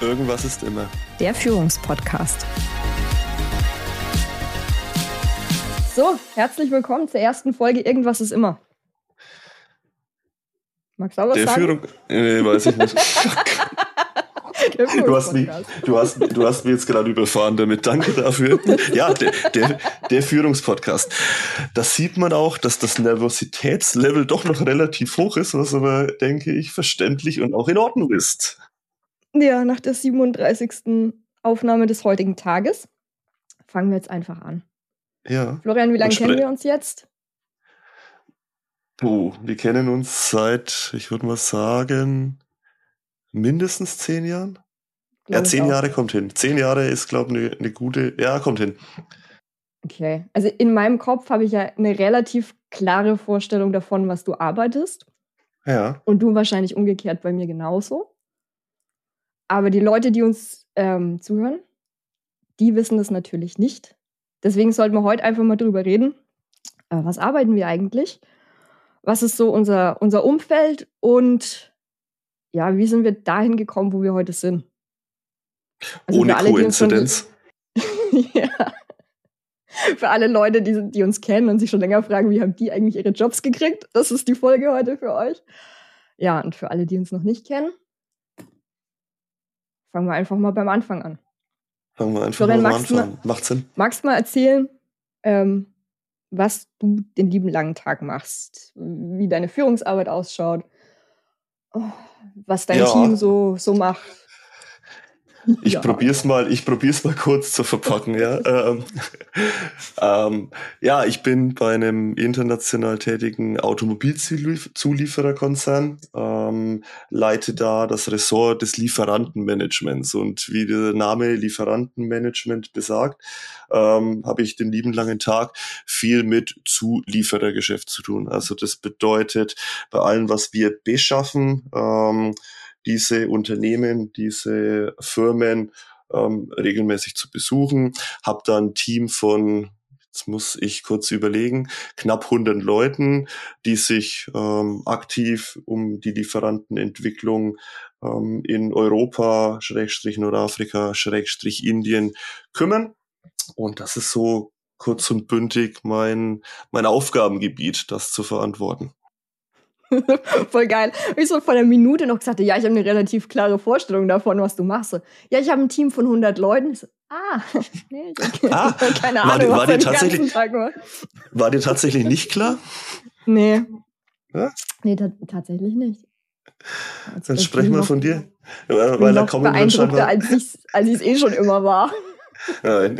Irgendwas ist immer. Der Führungspodcast. So, herzlich willkommen zur ersten Folge Irgendwas ist immer. Magst du auch was Der sagen? Führung. Nee, weiß ich nicht. Du hast, mich, du, hast, du hast mich jetzt gerade überfahren damit. Danke dafür. Ja, der, der, der Führungspodcast. Das sieht man auch, dass das Nervositätslevel doch noch relativ hoch ist, was aber, denke ich, verständlich und auch in Ordnung ist. Ja, nach der 37. Aufnahme des heutigen Tages fangen wir jetzt einfach an. Ja. Florian, wie lange kennen wir uns jetzt? Oh, wir kennen uns seit, ich würde mal sagen, mindestens zehn Jahren. Ja, Glaub ich zehn. Jahre kommt hin. Zehn Jahre ist, glaube ich, eine ne gute. Ja, kommt hin. Okay. Also in meinem Kopf habe ich ja eine relativ klare Vorstellung davon, was du arbeitest. Ja. Und du wahrscheinlich umgekehrt bei mir genauso. Aber die Leute, die uns ähm, zuhören, die wissen das natürlich nicht. Deswegen sollten wir heute einfach mal drüber reden. Äh, was arbeiten wir eigentlich? Was ist so unser, unser Umfeld? Und ja, wie sind wir dahin gekommen, wo wir heute sind? Also Ohne Koinzidenz. ja. Für alle Leute, die, die uns kennen und sich schon länger fragen, wie haben die eigentlich ihre Jobs gekriegt? Das ist die Folge heute für euch. Ja, und für alle, die uns noch nicht kennen, fangen wir einfach mal beim Anfang an. Fangen wir einfach Florian, mal magst du an. Macht Sinn. Magst du mal erzählen, ähm, was du den lieben langen Tag machst, wie deine Führungsarbeit ausschaut, oh, was dein Ja. Team so, so macht? Ich Ja. probier's mal, ich probier's mal kurz zu verpacken, ja. ähm, ähm, ja, ich bin bei einem international tätigen Automobilzuliefererkonzern, ähm, leite da das Ressort des Lieferantenmanagements und wie der Name Lieferantenmanagement besagt, ähm, habe ich den lieben langen Tag viel mit Zulieferergeschäft zu tun. Also das bedeutet, bei allem, was wir beschaffen, ähm, diese Unternehmen, diese Firmen ähm, regelmäßig zu besuchen. Hab da ein Team von, jetzt muss ich kurz überlegen, knapp 100 Leuten, die sich ähm, aktiv um die Lieferantenentwicklung ähm, in Europa, Schrägstrich Nordafrika, Schrägstrich Indien kümmern. Und das ist so kurz und bündig mein, mein Aufgabengebiet, das zu verantworten. Voll geil. Ich so vor einer Minute noch gesagt, ja, ich habe eine relativ klare Vorstellung davon, was du machst. So, Ja, ich habe ein Team von 100 Leuten. So, ah, nee, Ah, keine war Ahnung, dir- war was dir den ganzen tatsächlich- Tag macht. War dir tatsächlich nicht klar? Nee. Ja? Nee, ta tatsächlich nicht. Jetzt Dann bin sprech ich mal noch- von dir. Weil, da noch kommen wir scheinbar. als ich es eh schon immer war. Nein.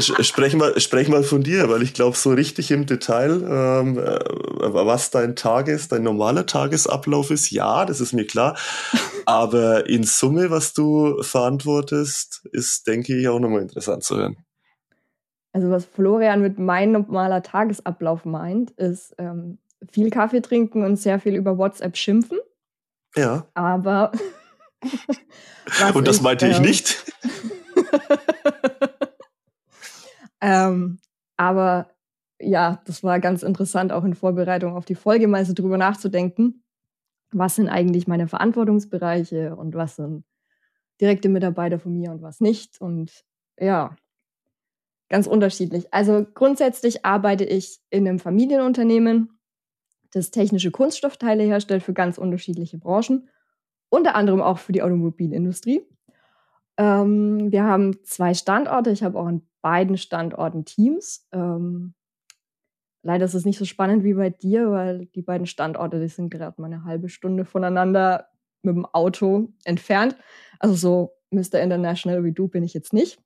Sprech, mal, sprech mal von dir, weil ich glaube, so richtig im Detail, ähm, äh, was dein Tag ist, dein normaler Tagesablauf ist, ja, das ist mir klar. Aber in Summe, was du verantwortest, ist, denke ich, auch nochmal interessant zu hören. Also was Florian mit mein normaler Tagesablauf meint, ist ähm, viel Kaffee trinken und sehr viel über WhatsApp schimpfen. Ja. Aber Und das meinte ich ähm, nicht. Ähm, aber ja, das war ganz interessant, auch in Vorbereitung auf die Folge mal so drüber nachzudenken. Was sind eigentlich meine Verantwortungsbereiche und was sind direkte Mitarbeiter von mir und was nicht? Und ja, ganz unterschiedlich. Also grundsätzlich arbeite ich in einem Familienunternehmen, das technische Kunststoffteile herstellt für ganz unterschiedliche Branchen, unter anderem auch für die Automobilindustrie. Ähm, wir haben zwei Standorte. Ich habe auch an beiden Standorten Teams. Ähm, leider ist es nicht so spannend wie bei dir, weil die beiden Standorte, die sind gerade mal eine halbe Stunde voneinander mit dem Auto entfernt. Also so Mr. International wie du bin ich jetzt nicht.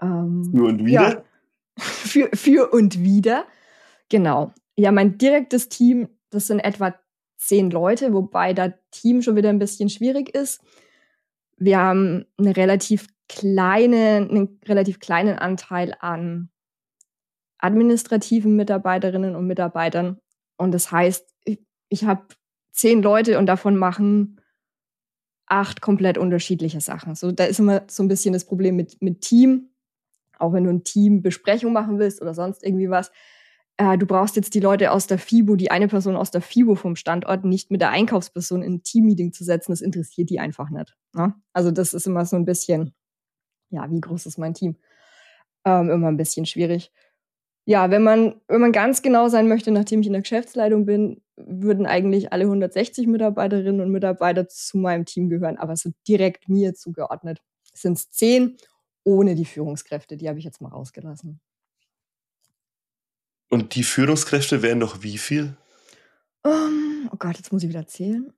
Ähm, Nur und wieder. ja. für, für und wieder. Genau. Ja, mein direktes Team, das sind etwa zehn Leute, wobei da Team schon wieder ein bisschen schwierig ist. Wir haben eine relativ kleine, einen relativ kleinen Anteil an administrativen Mitarbeiterinnen und Mitarbeitern. Und das heißt, ich, ich habe zehn Leute und davon machen acht komplett unterschiedliche Sachen. So, da ist immer so ein bisschen das Problem mit, mit Team. Auch wenn du ein Teambesprechung machen willst oder sonst irgendwie was. Äh, du brauchst jetzt die Leute aus der FIBO, die eine Person aus der FIBO vom Standort nicht mit der Einkaufsperson in ein Teammeeting zu setzen. Das interessiert die einfach nicht. Ne? Also das ist immer so ein bisschen, ja, wie groß ist mein Team? Ähm, immer ein bisschen schwierig. Ja, wenn man, wenn man ganz genau sein möchte, nachdem ich in der Geschäftsleitung bin, würden eigentlich alle 160 Mitarbeiterinnen und Mitarbeiter zu meinem Team gehören, aber so direkt mir zugeordnet sind es zehn ohne die Führungskräfte. Die habe ich jetzt mal rausgelassen. Und die Führungskräfte wären noch wie viel? Um, oh Gott, jetzt muss ich wieder zählen.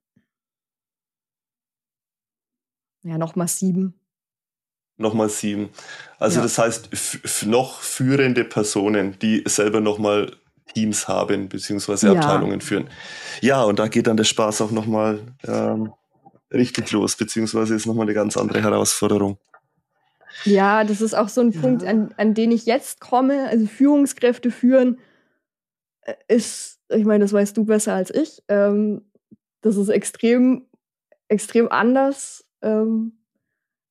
Ja, nochmal sieben. Nochmal sieben. Also ja. das heißt, noch führende Personen, die selber nochmal Teams haben, beziehungsweise ja. Abteilungen führen. Ja, und da geht dann der Spaß auch nochmal ähm, richtig los, beziehungsweise ist nochmal eine ganz andere Herausforderung. Ja, das ist auch so ein ja. Punkt, an, an den ich jetzt komme. Also Führungskräfte führen äh, ist, ich meine, das weißt du besser als ich. Ähm, das ist extrem, extrem anders, ähm,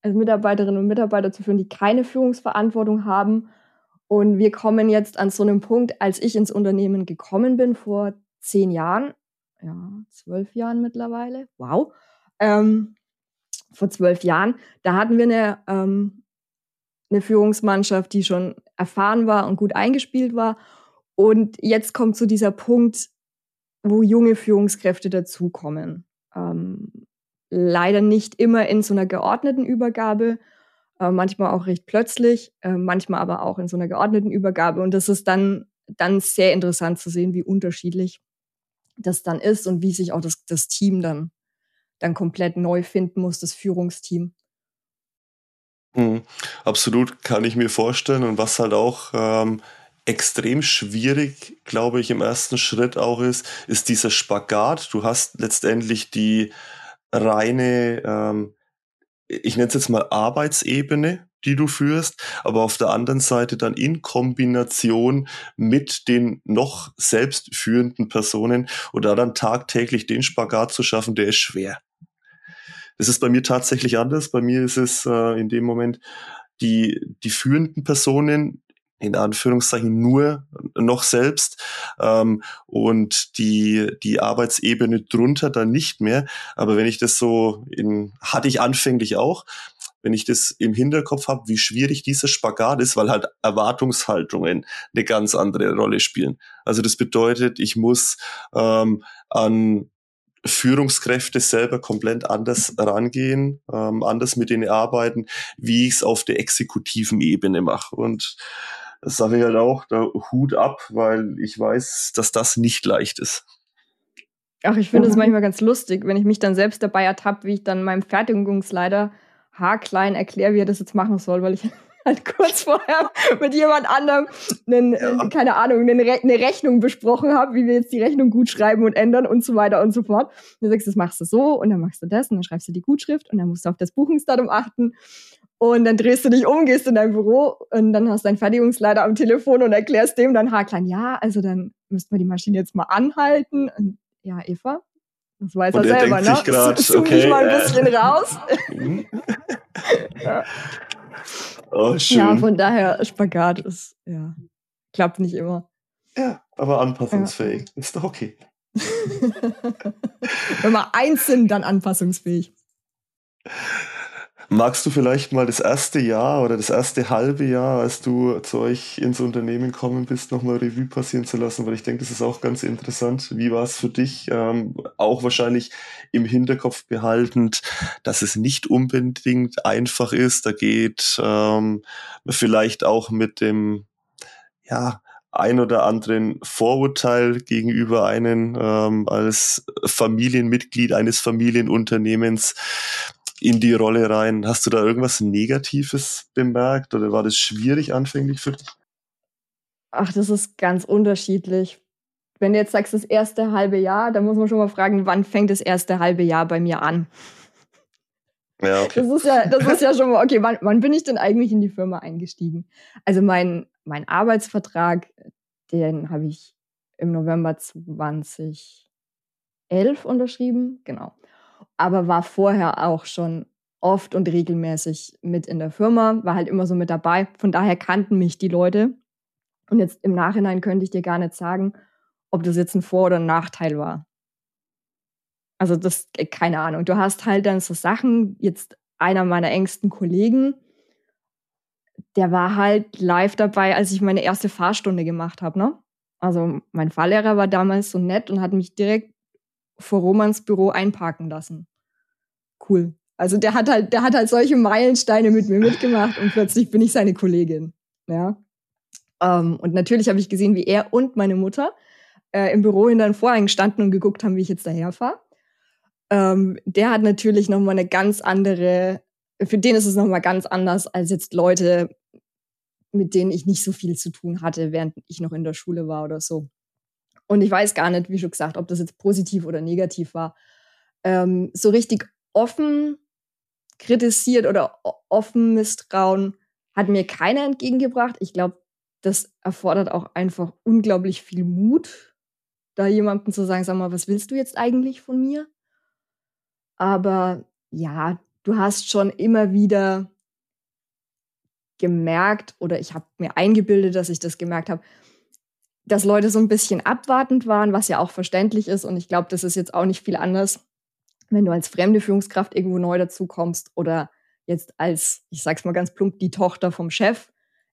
als Mitarbeiterinnen und Mitarbeiter zu führen, die keine Führungsverantwortung haben. Und wir kommen jetzt an so einem Punkt, als ich ins Unternehmen gekommen bin, vor zehn Jahren, ja, zwölf Jahren mittlerweile, wow, ähm, vor zwölf Jahren, da hatten wir eine, ähm, eine Führungsmannschaft, die schon erfahren war und gut eingespielt war. Und jetzt kommt zu so dieser Punkt, wo junge Führungskräfte dazukommen. Ähm, leider nicht immer in so einer geordneten Übergabe, äh, manchmal auch recht plötzlich, äh, manchmal aber auch in so einer geordneten Übergabe. Und das ist dann, dann sehr interessant zu sehen, wie unterschiedlich das dann ist und wie sich auch das, das Team dann, dann komplett neu finden muss, das Führungsteam. Mhm. Absolut kann ich mir vorstellen. Und was halt auch ähm, extrem schwierig, glaube ich, im ersten Schritt auch ist, ist dieser Spagat. Du hast letztendlich die reine, ähm, ich nenne es jetzt mal Arbeitsebene, die du führst, aber auf der anderen Seite dann in Kombination mit den noch selbst führenden Personen oder dann tagtäglich den Spagat zu schaffen, der ist schwer. Das ist bei mir tatsächlich anders. Bei mir ist es äh, in dem Moment die, die führenden Personen in Anführungszeichen nur noch selbst ähm, und die die Arbeitsebene drunter dann nicht mehr. Aber wenn ich das so in hatte ich anfänglich auch, wenn ich das im Hinterkopf habe, wie schwierig dieser Spagat ist, weil halt Erwartungshaltungen eine ganz andere Rolle spielen. Also das bedeutet, ich muss ähm, an Führungskräfte selber komplett anders rangehen, ähm, anders mit denen arbeiten, wie ich es auf der exekutiven Ebene mache. Und das sage ich halt auch, da Hut ab, weil ich weiß, dass das nicht leicht ist. Ach, ich finde es mhm. manchmal ganz lustig, wenn ich mich dann selbst dabei ertappe, wie ich dann meinem Fertigungsleiter haarklein erkläre, wie er das jetzt machen soll, weil ich halt kurz vorher mit jemand anderem einen, ja. keine Ahnung, eine, Re eine Rechnung besprochen habe, wie wir jetzt die Rechnung gut schreiben und ändern und so weiter und so fort. Und du sagst, das machst du so und dann machst du das und dann schreibst du die Gutschrift und dann musst du auf das Buchungsdatum achten. Und dann drehst du dich um, gehst in dein Büro und dann hast du deinen Fertigungsleiter am Telefon und erklärst dem dann haarklein, ja, also dann müssten wir die Maschine jetzt mal anhalten. Und, ja, Eva, das weiß und er, selber, ne? Grad, Zoom okay, ich mal ein bisschen äh. raus. ja. Oh, schön. Ja, von daher, Spagat ist, ja, klappt nicht immer. Ja, aber anpassungsfähig. Ja. Ist doch okay. Wenn wir eins sind, dann anpassungsfähig. Magst du vielleicht mal das erste Jahr oder das erste halbe Jahr, als du zu euch ins Unternehmen gekommen bist, nochmal Revue passieren zu lassen? Weil ich denke, das ist auch ganz interessant. Wie war es für dich? Ähm, auch wahrscheinlich im Hinterkopf behaltend, dass es nicht unbedingt einfach ist. Da geht ähm, vielleicht auch mit dem, ja, ein oder anderen Vorurteil gegenüber einen ähm, als Familienmitglied eines Familienunternehmens in die Rolle rein. Hast du da irgendwas Negatives bemerkt oder war das schwierig anfänglich für dich? Ach, das ist ganz unterschiedlich. Wenn du jetzt sagst, das erste halbe Jahr, dann muss man schon mal fragen, wann fängt das erste halbe Jahr bei mir an? Ja, okay. Das ist ja, das ist ja schon mal, okay, wann, wann bin ich denn eigentlich in die Firma eingestiegen? Also mein, mein Arbeitsvertrag, den habe ich im November 2011 unterschrieben, genau aber war vorher auch schon oft und regelmäßig mit in der Firma, war halt immer so mit dabei. Von daher kannten mich die Leute. Und jetzt im Nachhinein könnte ich dir gar nicht sagen, ob das jetzt ein Vor- oder ein Nachteil war. Also das, äh, keine Ahnung. Du hast halt dann so Sachen, jetzt einer meiner engsten Kollegen, der war halt live dabei, als ich meine erste Fahrstunde gemacht habe, ne? Also mein Fahrlehrer war damals so nett und hat mich direkt vor Romans Büro einparken lassen. Cool. Also der hat halt, der hat halt solche Meilensteine mit mir mitgemacht und plötzlich bin ich seine Kollegin. Ja. Ähm, und natürlich habe ich gesehen, wie er und meine Mutter äh, im Büro hinter den Vorhängen standen und geguckt haben, wie ich jetzt daherfahre. Ähm, der hat natürlich noch mal eine ganz andere, für den ist es noch mal ganz anders als jetzt Leute, mit denen ich nicht so viel zu tun hatte, während ich noch in der Schule war oder so. Und ich weiß gar nicht, wie schon gesagt, ob das jetzt positiv oder negativ war. Ähm, so richtig offen kritisiert oder offen Misstrauen hat mir keiner entgegengebracht. Ich glaube, das erfordert auch einfach unglaublich viel Mut, da jemandem zu sagen, sag mal, was willst du jetzt eigentlich von mir? Aber ja, du hast schon immer wieder gemerkt oder ich habe mir eingebildet, dass ich das gemerkt habe, dass Leute so ein bisschen abwartend waren, was ja auch verständlich ist. Und ich glaube, das ist jetzt auch nicht viel anders, wenn du als fremde Führungskraft irgendwo neu dazukommst oder jetzt als, ich sag's mal ganz plump, die Tochter vom Chef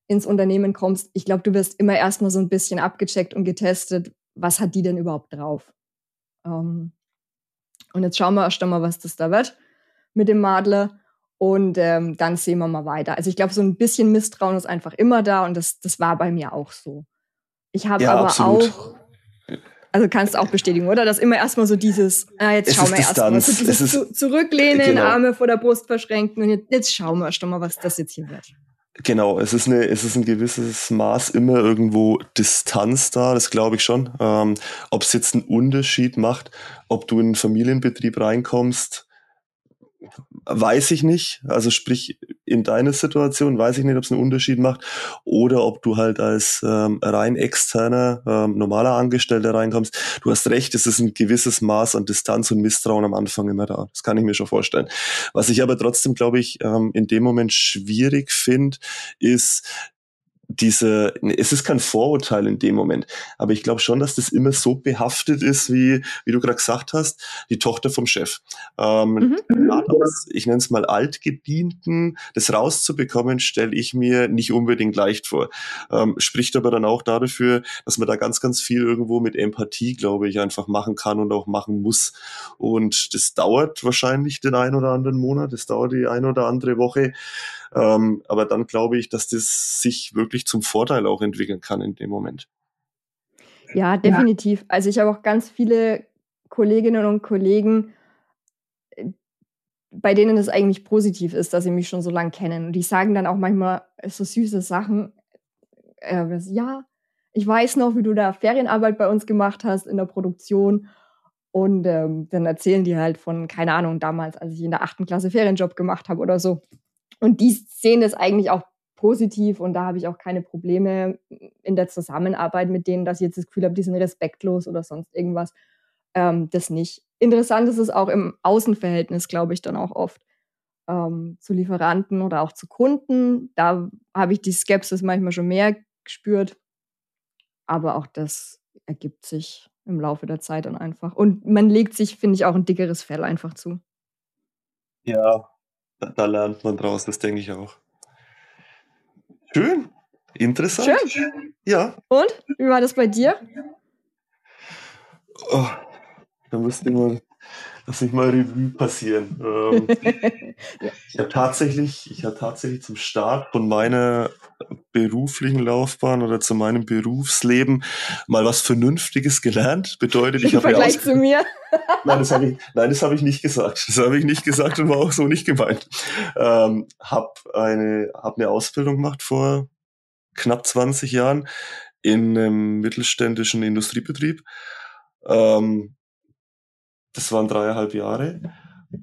ins Unternehmen kommst. Ich glaube, du wirst immer erstmal so ein bisschen abgecheckt und getestet, was hat die denn überhaupt drauf. Ähm, und jetzt schauen wir erst einmal, was das da wird mit dem Madler. Und ähm, dann sehen wir mal weiter. Also ich glaube, so ein bisschen Misstrauen ist einfach immer da und das, das war bei mir auch so. Ich habe ja, aber absolut. auch, also kannst du auch bestätigen, oder? Dass immer erstmal so dieses, ah, jetzt es schauen wir erstmal, so dieses ist, zu, zurücklehnen, genau. Arme vor der Brust verschränken und jetzt, jetzt schauen wir erst mal, was das jetzt hier wird. Genau, es ist, eine, es ist ein gewisses Maß immer irgendwo Distanz da, das glaube ich schon. Ähm, ob es jetzt einen Unterschied macht, ob du in einen Familienbetrieb reinkommst, weiß ich nicht. Also sprich, in deiner Situation weiß ich nicht, ob es einen Unterschied macht. Oder ob du halt als ähm, rein externer, ähm, normaler Angestellter reinkommst. Du hast recht, es ist ein gewisses Maß an Distanz und Misstrauen am Anfang immer da. Das kann ich mir schon vorstellen. Was ich aber trotzdem, glaube ich, ähm, in dem Moment schwierig finde, ist, diese, es ist kein Vorurteil in dem Moment, aber ich glaube schon, dass das immer so behaftet ist, wie, wie du gerade gesagt hast, die Tochter vom Chef. Ähm, mhm. aus, ich nenne es mal Altgedienten, das rauszubekommen, stelle ich mir nicht unbedingt leicht vor. Ähm, spricht aber dann auch dafür, dass man da ganz, ganz viel irgendwo mit Empathie, glaube ich, einfach machen kann und auch machen muss. Und das dauert wahrscheinlich den ein oder anderen Monat, das dauert die ein oder andere Woche. Ähm, aber dann glaube ich, dass das sich wirklich zum Vorteil auch entwickeln kann in dem Moment. Ja, definitiv. Ja. Also ich habe auch ganz viele Kolleginnen und Kollegen, äh, bei denen es eigentlich positiv ist, dass sie mich schon so lange kennen. Und die sagen dann auch manchmal so süße Sachen. Äh, ja, ich weiß noch, wie du da Ferienarbeit bei uns gemacht hast in der Produktion. Und ähm, dann erzählen die halt von, keine Ahnung, damals, als ich in der achten Klasse Ferienjob gemacht habe oder so. Und die sehen das eigentlich auch positiv und da habe ich auch keine Probleme in der Zusammenarbeit mit denen, dass ich jetzt das Gefühl habe, die sind respektlos oder sonst irgendwas. Ähm, das nicht. Interessant ist es auch im Außenverhältnis, glaube ich, dann auch oft ähm, zu Lieferanten oder auch zu Kunden. Da habe ich die Skepsis manchmal schon mehr gespürt. Aber auch das ergibt sich im Laufe der Zeit dann einfach. Und man legt sich, finde ich, auch ein dickeres Fell einfach zu. Ja, da, da lernt man draus, das denke ich auch. Schön. Interessant. Schön. Ja. Und? Wie war das bei dir? Oh, da musste ich mal, lass mich mal Revue passieren. Ähm, ich habe tatsächlich, ich habe tatsächlich zum Start von meiner beruflichen Laufbahn oder zu meinem Berufsleben mal was Vernünftiges gelernt. Bedeutet, ich habe Im Vergleich zu mir. nein, das habe ich, nein, das habe ich nicht gesagt. Das habe ich nicht gesagt und war auch so nicht gemeint. Ähm, habe eine, habe eine Ausbildung gemacht vor knapp 20 Jahren in einem mittelständischen Industriebetrieb. Ähm, das waren dreieinhalb Jahre.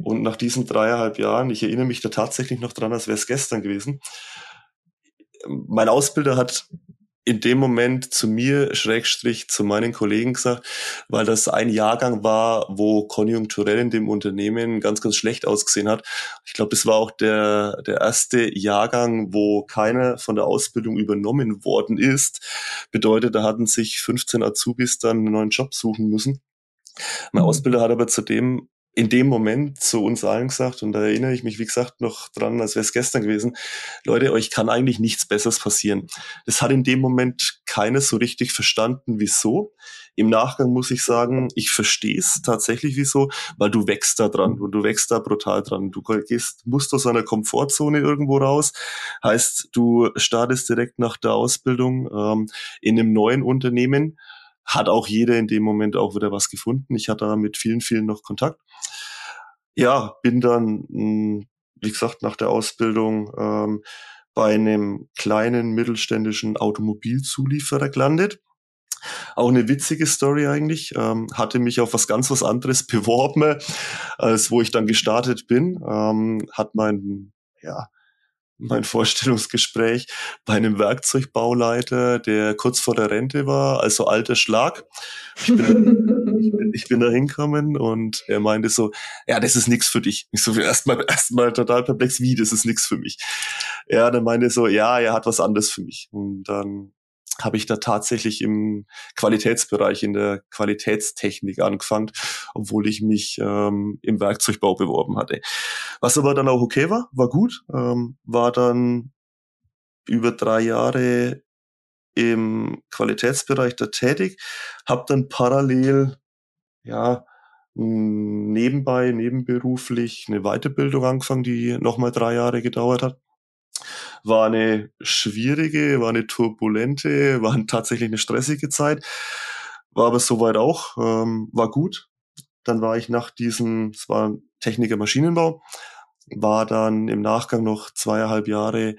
Und nach diesen dreieinhalb Jahren, ich erinnere mich da tatsächlich noch dran, als wäre es gestern gewesen, mein Ausbilder hat in dem Moment zu mir, Schrägstrich, zu meinen Kollegen gesagt, weil das ein Jahrgang war, wo konjunkturell in dem Unternehmen ganz, ganz schlecht ausgesehen hat. Ich glaube, das war auch der, der erste Jahrgang, wo keiner von der Ausbildung übernommen worden ist. Bedeutet, da hatten sich 15 Azubis dann einen neuen Job suchen müssen. Mein mhm. Ausbilder hat aber zu dem in dem Moment zu uns allen gesagt, und da erinnere ich mich, wie gesagt, noch dran, als wäre es gestern gewesen, Leute, euch kann eigentlich nichts Besseres passieren. Das hat in dem Moment keiner so richtig verstanden, wieso. Im Nachgang muss ich sagen, ich verstehe es tatsächlich wieso, weil du wächst da dran und du wächst da brutal dran. Du gehst, musst aus einer Komfortzone irgendwo raus. Heißt, du startest direkt nach der Ausbildung ähm, in einem neuen Unternehmen hat auch jeder in dem Moment auch wieder was gefunden. Ich hatte da mit vielen, vielen noch Kontakt. Ja, bin dann, hm, wie gesagt, nach der Ausbildung ähm, bei einem kleinen mittelständischen Automobilzulieferer gelandet. Auch eine witzige Story eigentlich. Ähm, hatte mich auf was ganz was anderes beworben, als wo ich dann gestartet bin. Ähm, hat mein, ja, mein Vorstellungsgespräch bei einem Werkzeugbauleiter, der kurz vor der Rente war, also alter Schlag. Ich bin, ich bin, ich bin da hinkommen und er meinte so, ja, das ist nichts für dich. Ich so erstmal erstmal total perplex, wie, das ist nichts für mich. Ja, dann meinte so, ja, er hat was anderes für mich. Und dann habe ich da tatsächlich im Qualitätsbereich, in der Qualitätstechnik angefangen, obwohl ich mich ähm, im Werkzeugbau beworben hatte. Was aber dann auch okay war, war gut, ähm, war dann über drei Jahre im Qualitätsbereich da tätig, habe dann parallel ja nebenbei, nebenberuflich eine Weiterbildung angefangen, die nochmal drei Jahre gedauert hat war eine schwierige, war eine turbulente, war tatsächlich eine stressige Zeit, war aber soweit auch, ähm, war gut. Dann war ich nach diesem, es war Techniker Maschinenbau, war dann im Nachgang noch zweieinhalb Jahre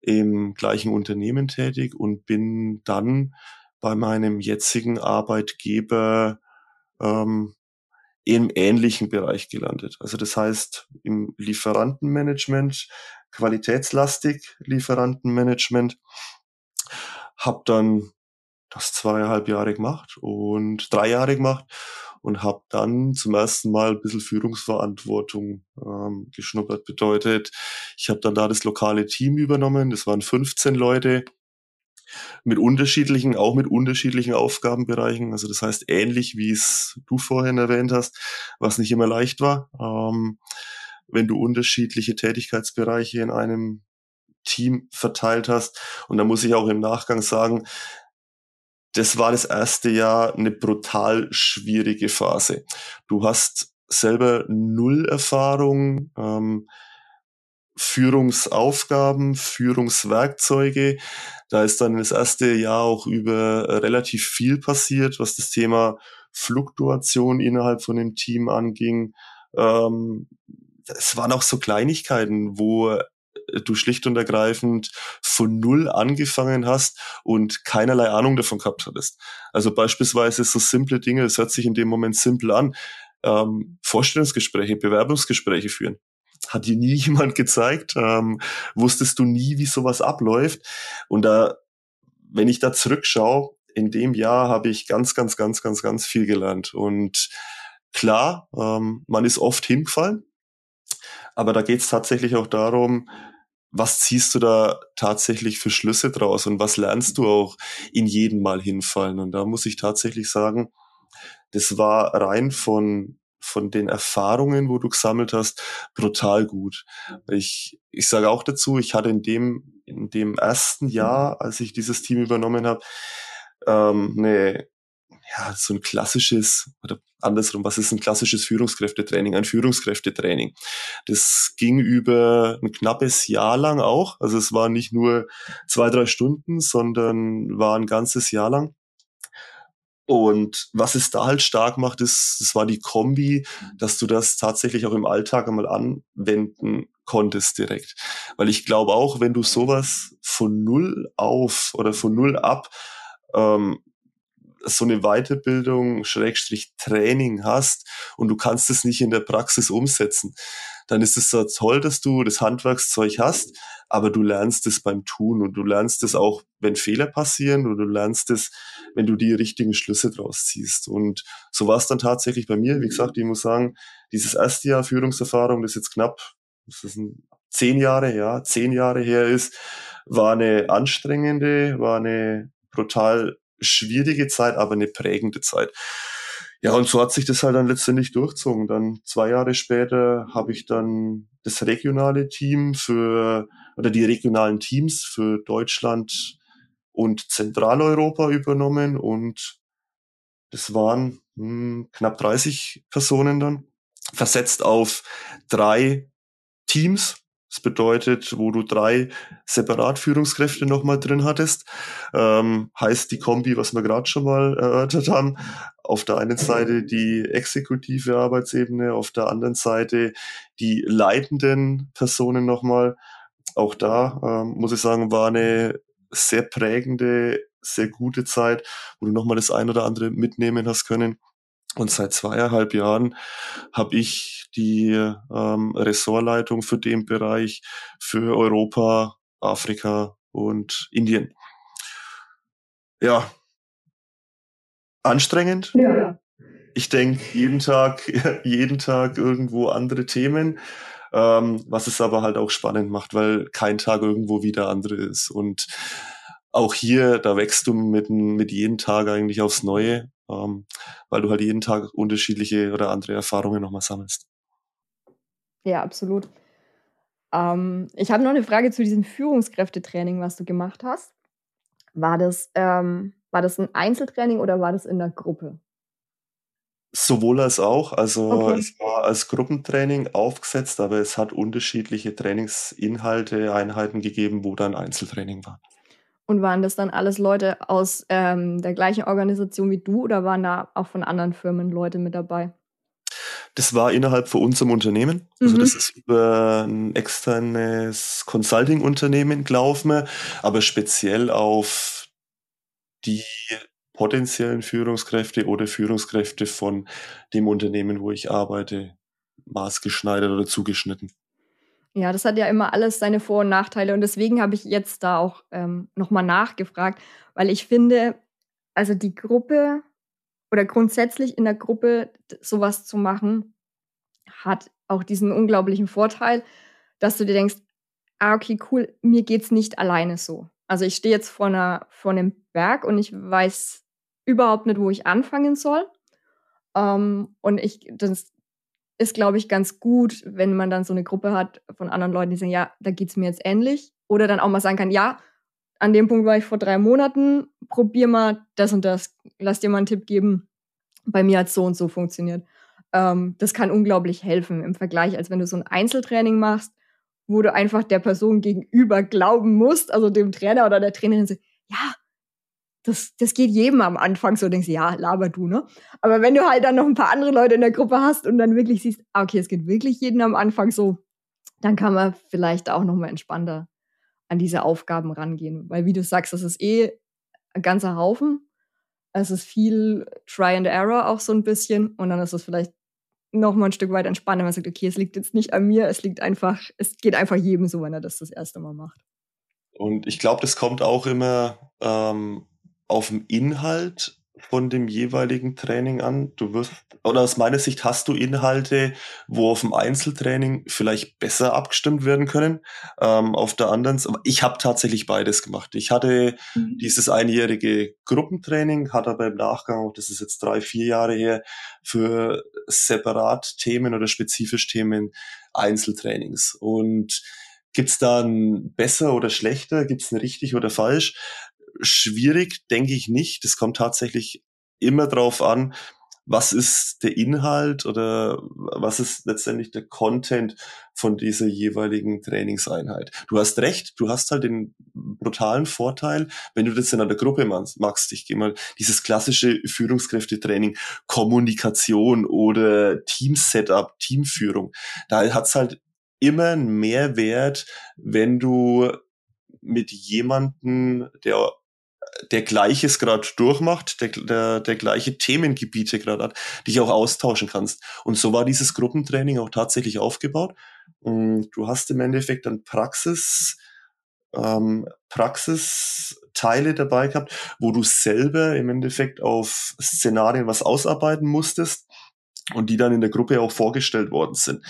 im gleichen Unternehmen tätig und bin dann bei meinem jetzigen Arbeitgeber ähm, im ähnlichen Bereich gelandet. Also das heißt im Lieferantenmanagement, qualitätslastig Lieferantenmanagement. Hab dann das zweieinhalb Jahre gemacht und drei Jahre gemacht und habe dann zum ersten Mal ein bisschen Führungsverantwortung ähm, geschnuppert. Bedeutet, ich habe dann da das lokale Team übernommen. Das waren 15 Leute mit unterschiedlichen, auch mit unterschiedlichen Aufgabenbereichen. Also das heißt ähnlich wie es du vorhin erwähnt hast, was nicht immer leicht war. Ähm, wenn du unterschiedliche Tätigkeitsbereiche in einem Team verteilt hast. Und da muss ich auch im Nachgang sagen, das war das erste Jahr eine brutal schwierige Phase. Du hast selber null Erfahrung, ähm, Führungsaufgaben, Führungswerkzeuge. Da ist dann das erste Jahr auch über relativ viel passiert, was das Thema Fluktuation innerhalb von dem Team anging. Ähm, es waren auch so Kleinigkeiten, wo äh, du schlicht und ergreifend von null angefangen hast und keinerlei Ahnung davon gehabt hattest. Also beispielsweise so simple Dinge, es hört sich in dem Moment simpel an, ähm, Vorstellungsgespräche, Bewerbungsgespräche führen. Hat dir nie jemand gezeigt, ähm, wusstest du nie, wie sowas abläuft. Und da, wenn ich da zurückschaue, in dem Jahr habe ich ganz, ganz, ganz, ganz, ganz viel gelernt. Und klar, ähm, man ist oft hingefallen, aber da geht es tatsächlich auch darum, was ziehst du da tatsächlich für Schlüsse draus und was lernst du auch in jedem Mal hinfallen? Und da muss ich tatsächlich sagen, das war rein von von den Erfahrungen, wo du gesammelt hast, brutal gut. Ich, ich sage auch dazu, ich hatte in dem, in dem ersten Jahr, als ich dieses Team übernommen habe, ähm, eine ja, so ein klassisches, oder andersrum, was ist ein klassisches Führungskräftetraining? Ein Führungskräftetraining. Das ging über ein knappes Jahr lang auch. Also es war nicht nur zwei, drei Stunden, sondern war ein ganzes Jahr lang. Und was es da halt stark macht, ist, das war die Kombi, dass du das tatsächlich auch im Alltag einmal anwenden konntest direkt. Weil ich glaube auch, wenn du sowas von null auf oder von null ab ähm, so eine Weiterbildung, Schrägstrich Training hast und du kannst es nicht in der Praxis umsetzen, dann ist es so toll, dass du das Handwerkszeug hast, aber du lernst es beim Tun und du lernst es auch, wenn Fehler passieren und du lernst es, wenn du die richtigen Schlüsse draus ziehst. Und so war es dann tatsächlich bei mir. Wie gesagt, ich muss sagen, dieses erste Jahr Führungserfahrung, das jetzt knapp, das ist ein, zehn Jahre, ja, zehn Jahre her ist, war eine anstrengende, war eine brutal schwierige Zeit, aber eine prägende Zeit. Ja, und so hat sich das halt dann letztendlich durchzogen. Dann zwei Jahre später habe ich dann das regionale Team für oder die regionalen Teams für Deutschland und Zentraleuropa übernommen und das waren hm, knapp 30 Personen dann, versetzt auf drei Teams. Das bedeutet, wo du drei Separatführungskräfte nochmal drin hattest, ähm, heißt die Kombi, was wir gerade schon mal erörtert haben, auf der einen Seite die exekutive Arbeitsebene, auf der anderen Seite die leitenden Personen nochmal. Auch da ähm, muss ich sagen, war eine sehr prägende, sehr gute Zeit, wo du nochmal das ein oder andere mitnehmen hast können. Und seit zweieinhalb Jahren habe ich die ähm, Ressortleitung für den Bereich für Europa, Afrika und Indien. Ja, anstrengend. Ja. Ich denke jeden Tag, jeden Tag irgendwo andere Themen, ähm, was es aber halt auch spannend macht, weil kein Tag irgendwo wieder andere ist. Und auch hier, da wächst du mit, mit jedem Tag eigentlich aufs Neue, ähm, weil du halt jeden Tag unterschiedliche oder andere Erfahrungen nochmal sammelst. Ja, absolut. Ähm, ich habe noch eine Frage zu diesem Führungskräftetraining, was du gemacht hast. War das, ähm, war das ein Einzeltraining oder war das in der Gruppe? Sowohl als auch. Also okay. es war als Gruppentraining aufgesetzt, aber es hat unterschiedliche Trainingsinhalte, Einheiten gegeben, wo dann Einzeltraining war. Und waren das dann alles Leute aus ähm, der gleichen Organisation wie du oder waren da auch von anderen Firmen Leute mit dabei? Das war innerhalb von unserem Unternehmen. Also mhm. das ist über ein externes Consulting-Unternehmen gelaufen, aber speziell auf die potenziellen Führungskräfte oder Führungskräfte von dem Unternehmen, wo ich arbeite, maßgeschneidert oder zugeschnitten. Ja, das hat ja immer alles seine Vor- und Nachteile und deswegen habe ich jetzt da auch ähm, nochmal nachgefragt, weil ich finde, also die Gruppe oder grundsätzlich in der Gruppe sowas zu machen, hat auch diesen unglaublichen Vorteil, dass du dir denkst, ah, okay, cool, mir geht's nicht alleine so. Also ich stehe jetzt vor, einer, vor einem Berg und ich weiß überhaupt nicht, wo ich anfangen soll. Ähm, und ich, das ist, glaube ich, ganz gut, wenn man dann so eine Gruppe hat von anderen Leuten, die sagen, ja, da geht es mir jetzt ähnlich. Oder dann auch mal sagen kann, ja, an dem Punkt war ich vor drei Monaten, probier mal das und das, lass dir mal einen Tipp geben. Bei mir hat so und so funktioniert. Ähm, das kann unglaublich helfen im Vergleich, als wenn du so ein Einzeltraining machst, wo du einfach der Person gegenüber glauben musst, also dem Trainer oder der Trainerin, ja, das, das geht jedem am Anfang so, denkst du, ja, laber du, ne? Aber wenn du halt dann noch ein paar andere Leute in der Gruppe hast und dann wirklich siehst, ah, okay, es geht wirklich jedem am Anfang so, dann kann man vielleicht auch noch mal entspannter an diese Aufgaben rangehen. Weil wie du sagst, das ist eh ein ganzer Haufen. Es ist viel Try and Error auch so ein bisschen. Und dann ist es vielleicht noch mal ein Stück weit entspannter, wenn man sagt, okay, es liegt jetzt nicht an mir, es liegt einfach, es geht einfach jedem so, wenn er das das erste Mal macht. Und ich glaube, das kommt auch immer ähm, auf dem Inhalt von dem jeweiligen Training an. Du wirst, oder aus meiner Sicht hast du Inhalte, wo auf dem Einzeltraining vielleicht besser abgestimmt werden können. Ähm, auf der anderen, ich habe tatsächlich beides gemacht. Ich hatte mhm. dieses einjährige Gruppentraining, hatte aber im Nachgang, das ist jetzt drei, vier Jahre her, für separat Themen oder spezifisch Themen Einzeltrainings. Und Gibt's da ein besser oder schlechter? Gibt's ein richtig oder falsch? Schwierig, denke ich nicht. Das kommt tatsächlich immer drauf an, was ist der Inhalt oder was ist letztendlich der Content von dieser jeweiligen Trainingseinheit. Du hast recht, du hast halt den brutalen Vorteil, wenn du das in einer Gruppe machst. Ich gehe mal dieses klassische Führungskräftetraining, Kommunikation oder Team-Setup, Teamführung. Da hat's halt immer einen Mehrwert, wenn du mit jemanden, der der Gleiches gerade durchmacht, der, der, der gleiche Themengebiete gerade hat, dich auch austauschen kannst. Und so war dieses Gruppentraining auch tatsächlich aufgebaut. Und du hast im Endeffekt dann Praxis, ähm, Praxisteile dabei gehabt, wo du selber im Endeffekt auf Szenarien was ausarbeiten musstest und die dann in der Gruppe auch vorgestellt worden sind.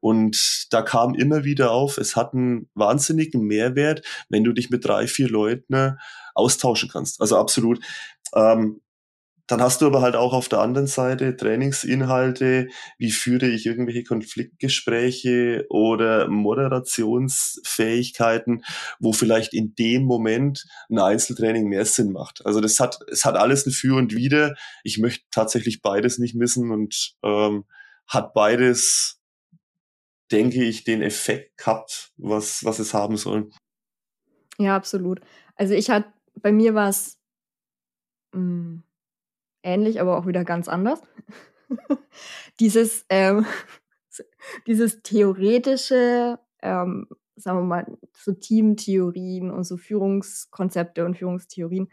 Und da kam immer wieder auf, es hat einen wahnsinnigen Mehrwert, wenn du dich mit drei, vier Leuten austauschen kannst. Also absolut. Ähm, dann hast du aber halt auch auf der anderen Seite Trainingsinhalte, wie führe ich irgendwelche Konfliktgespräche oder Moderationsfähigkeiten, wo vielleicht in dem Moment ein Einzeltraining mehr Sinn macht. Also das hat, es hat alles ein Für und Wider. Ich möchte tatsächlich beides nicht missen und ähm, hat beides, denke ich, den Effekt gehabt, was, was es haben soll. Ja, absolut. Also ich hatte, bei mir war es, hm, ähnlich, aber auch wieder ganz anders. dieses, ähm, dieses theoretische, ähm, sagen wir mal, so Teamtheorien und so Führungskonzepte und Führungstheorien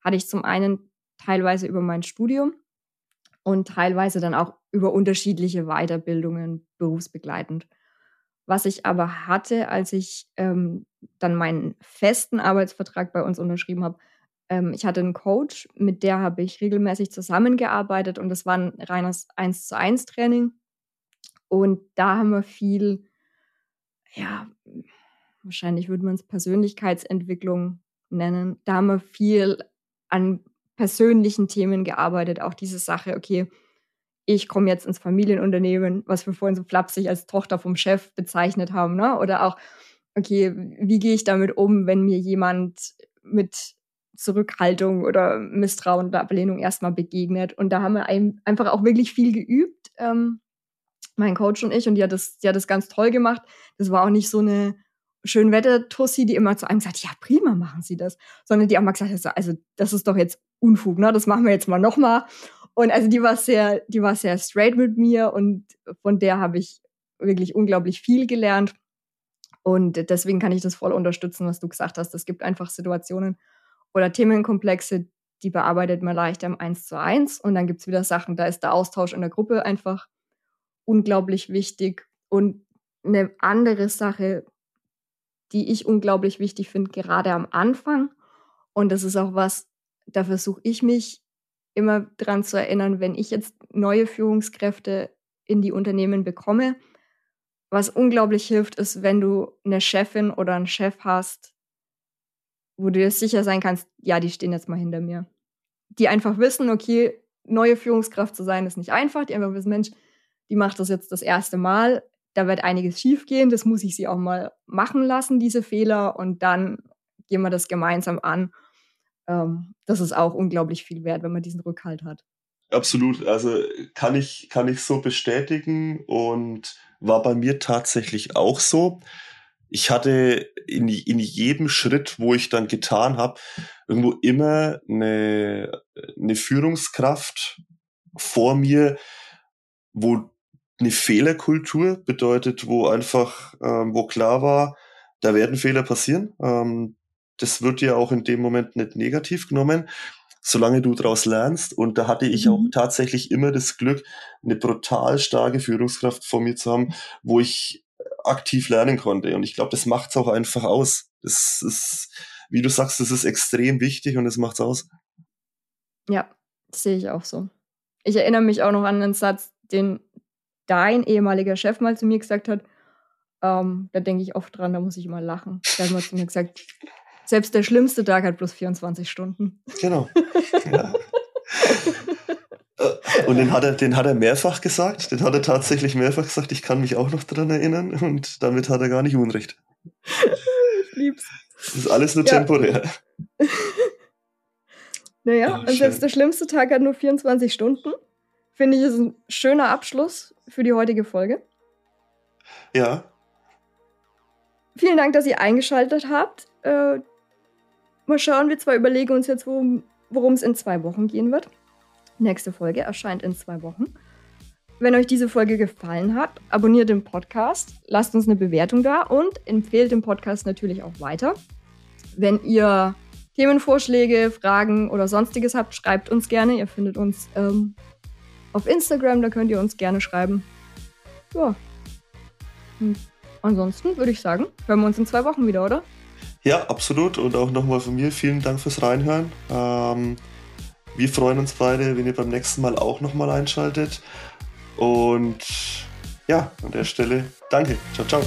hatte ich zum einen teilweise über mein Studium und teilweise dann auch über unterschiedliche Weiterbildungen berufsbegleitend. Was ich aber hatte, als ich ähm, dann meinen festen Arbeitsvertrag bei uns unterschrieben habe, ähm, ich hatte einen Coach, mit der habe ich regelmäßig zusammengearbeitet und das war ein reines 1 zu 1 Training. Und da haben wir viel, ja, wahrscheinlich würde man es Persönlichkeitsentwicklung nennen. Da haben wir viel an persönlichen Themen gearbeitet. Auch diese Sache, okay, ich komme jetzt ins Familienunternehmen, was wir vorhin so flapsig als Tochter vom Chef bezeichnet haben, ne? Oder auch, okay, wie gehe ich damit um, wenn mir jemand mit Zurückhaltung oder Misstrauen oder Ablehnung erstmal begegnet. Und da haben wir einfach auch wirklich viel geübt, ähm, mein Coach und ich. Und die hat, das, die hat das ganz toll gemacht. Das war auch nicht so eine Schönwetter-Tussi, die immer zu einem sagt, ja, prima, machen Sie das. Sondern die auch mal gesagt hat, also das ist doch jetzt Unfug, ne? Das machen wir jetzt mal nochmal. Und also die war sehr, die war sehr straight mit mir und von der habe ich wirklich unglaublich viel gelernt. Und deswegen kann ich das voll unterstützen, was du gesagt hast. Es gibt einfach Situationen, oder Themenkomplexe, die bearbeitet man leichter im Eins zu eins. Und dann gibt es wieder Sachen, da ist der Austausch in der Gruppe einfach unglaublich wichtig. Und eine andere Sache, die ich unglaublich wichtig finde, gerade am Anfang, und das ist auch was, da versuche ich mich immer dran zu erinnern, wenn ich jetzt neue Führungskräfte in die Unternehmen bekomme. Was unglaublich hilft, ist, wenn du eine Chefin oder einen Chef hast, wo du dir sicher sein kannst, ja, die stehen jetzt mal hinter mir. Die einfach wissen, okay, neue Führungskraft zu sein ist nicht einfach. Die einfach wissen, Mensch, die macht das jetzt das erste Mal. Da wird einiges schiefgehen. Das muss ich sie auch mal machen lassen, diese Fehler. Und dann gehen wir das gemeinsam an. Ähm, das ist auch unglaublich viel wert, wenn man diesen Rückhalt hat. Absolut. Also kann ich, kann ich so bestätigen und war bei mir tatsächlich auch so ich hatte in, in jedem Schritt, wo ich dann getan habe, irgendwo immer eine, eine Führungskraft vor mir, wo eine Fehlerkultur bedeutet, wo einfach, ähm, wo klar war, da werden Fehler passieren. Ähm, das wird ja auch in dem Moment nicht negativ genommen, solange du daraus lernst. Und da hatte ich mhm. auch tatsächlich immer das Glück, eine brutal starke Führungskraft vor mir zu haben, wo ich aktiv lernen konnte. Und ich glaube, das macht es auch einfach aus. Das ist, wie du sagst, das ist extrem wichtig und das macht's aus. Ja, das sehe ich auch so. Ich erinnere mich auch noch an einen Satz, den dein ehemaliger Chef mal zu mir gesagt hat. Ähm, da denke ich oft dran, da muss ich immer lachen. Da hat man zu mir gesagt, selbst der schlimmste Tag hat bloß 24 Stunden. Genau. Ja. Und den hat, er, den hat er mehrfach gesagt. Den hat er tatsächlich mehrfach gesagt. Ich kann mich auch noch daran erinnern. Und damit hat er gar nicht Unrecht. Ich lieb's. Das ist alles nur ja. temporär. Naja, oh, und selbst der schlimmste Tag hat nur 24 Stunden. Finde ich, ist ein schöner Abschluss für die heutige Folge. Ja. Vielen Dank, dass ihr eingeschaltet habt. Äh, mal schauen, wir zwei überlegen uns jetzt, worum es in zwei Wochen gehen wird. Nächste Folge erscheint in zwei Wochen. Wenn euch diese Folge gefallen hat, abonniert den Podcast, lasst uns eine Bewertung da und empfehlt den Podcast natürlich auch weiter. Wenn ihr Themenvorschläge, Fragen oder sonstiges habt, schreibt uns gerne. Ihr findet uns ähm, auf Instagram, da könnt ihr uns gerne schreiben. Ja. Und ansonsten würde ich sagen, hören wir uns in zwei Wochen wieder, oder? Ja, absolut. Und auch nochmal von mir vielen Dank fürs Reinhören. Ähm wir freuen uns beide, wenn ihr beim nächsten Mal auch nochmal einschaltet. Und ja, an der Stelle danke. Ciao, ciao.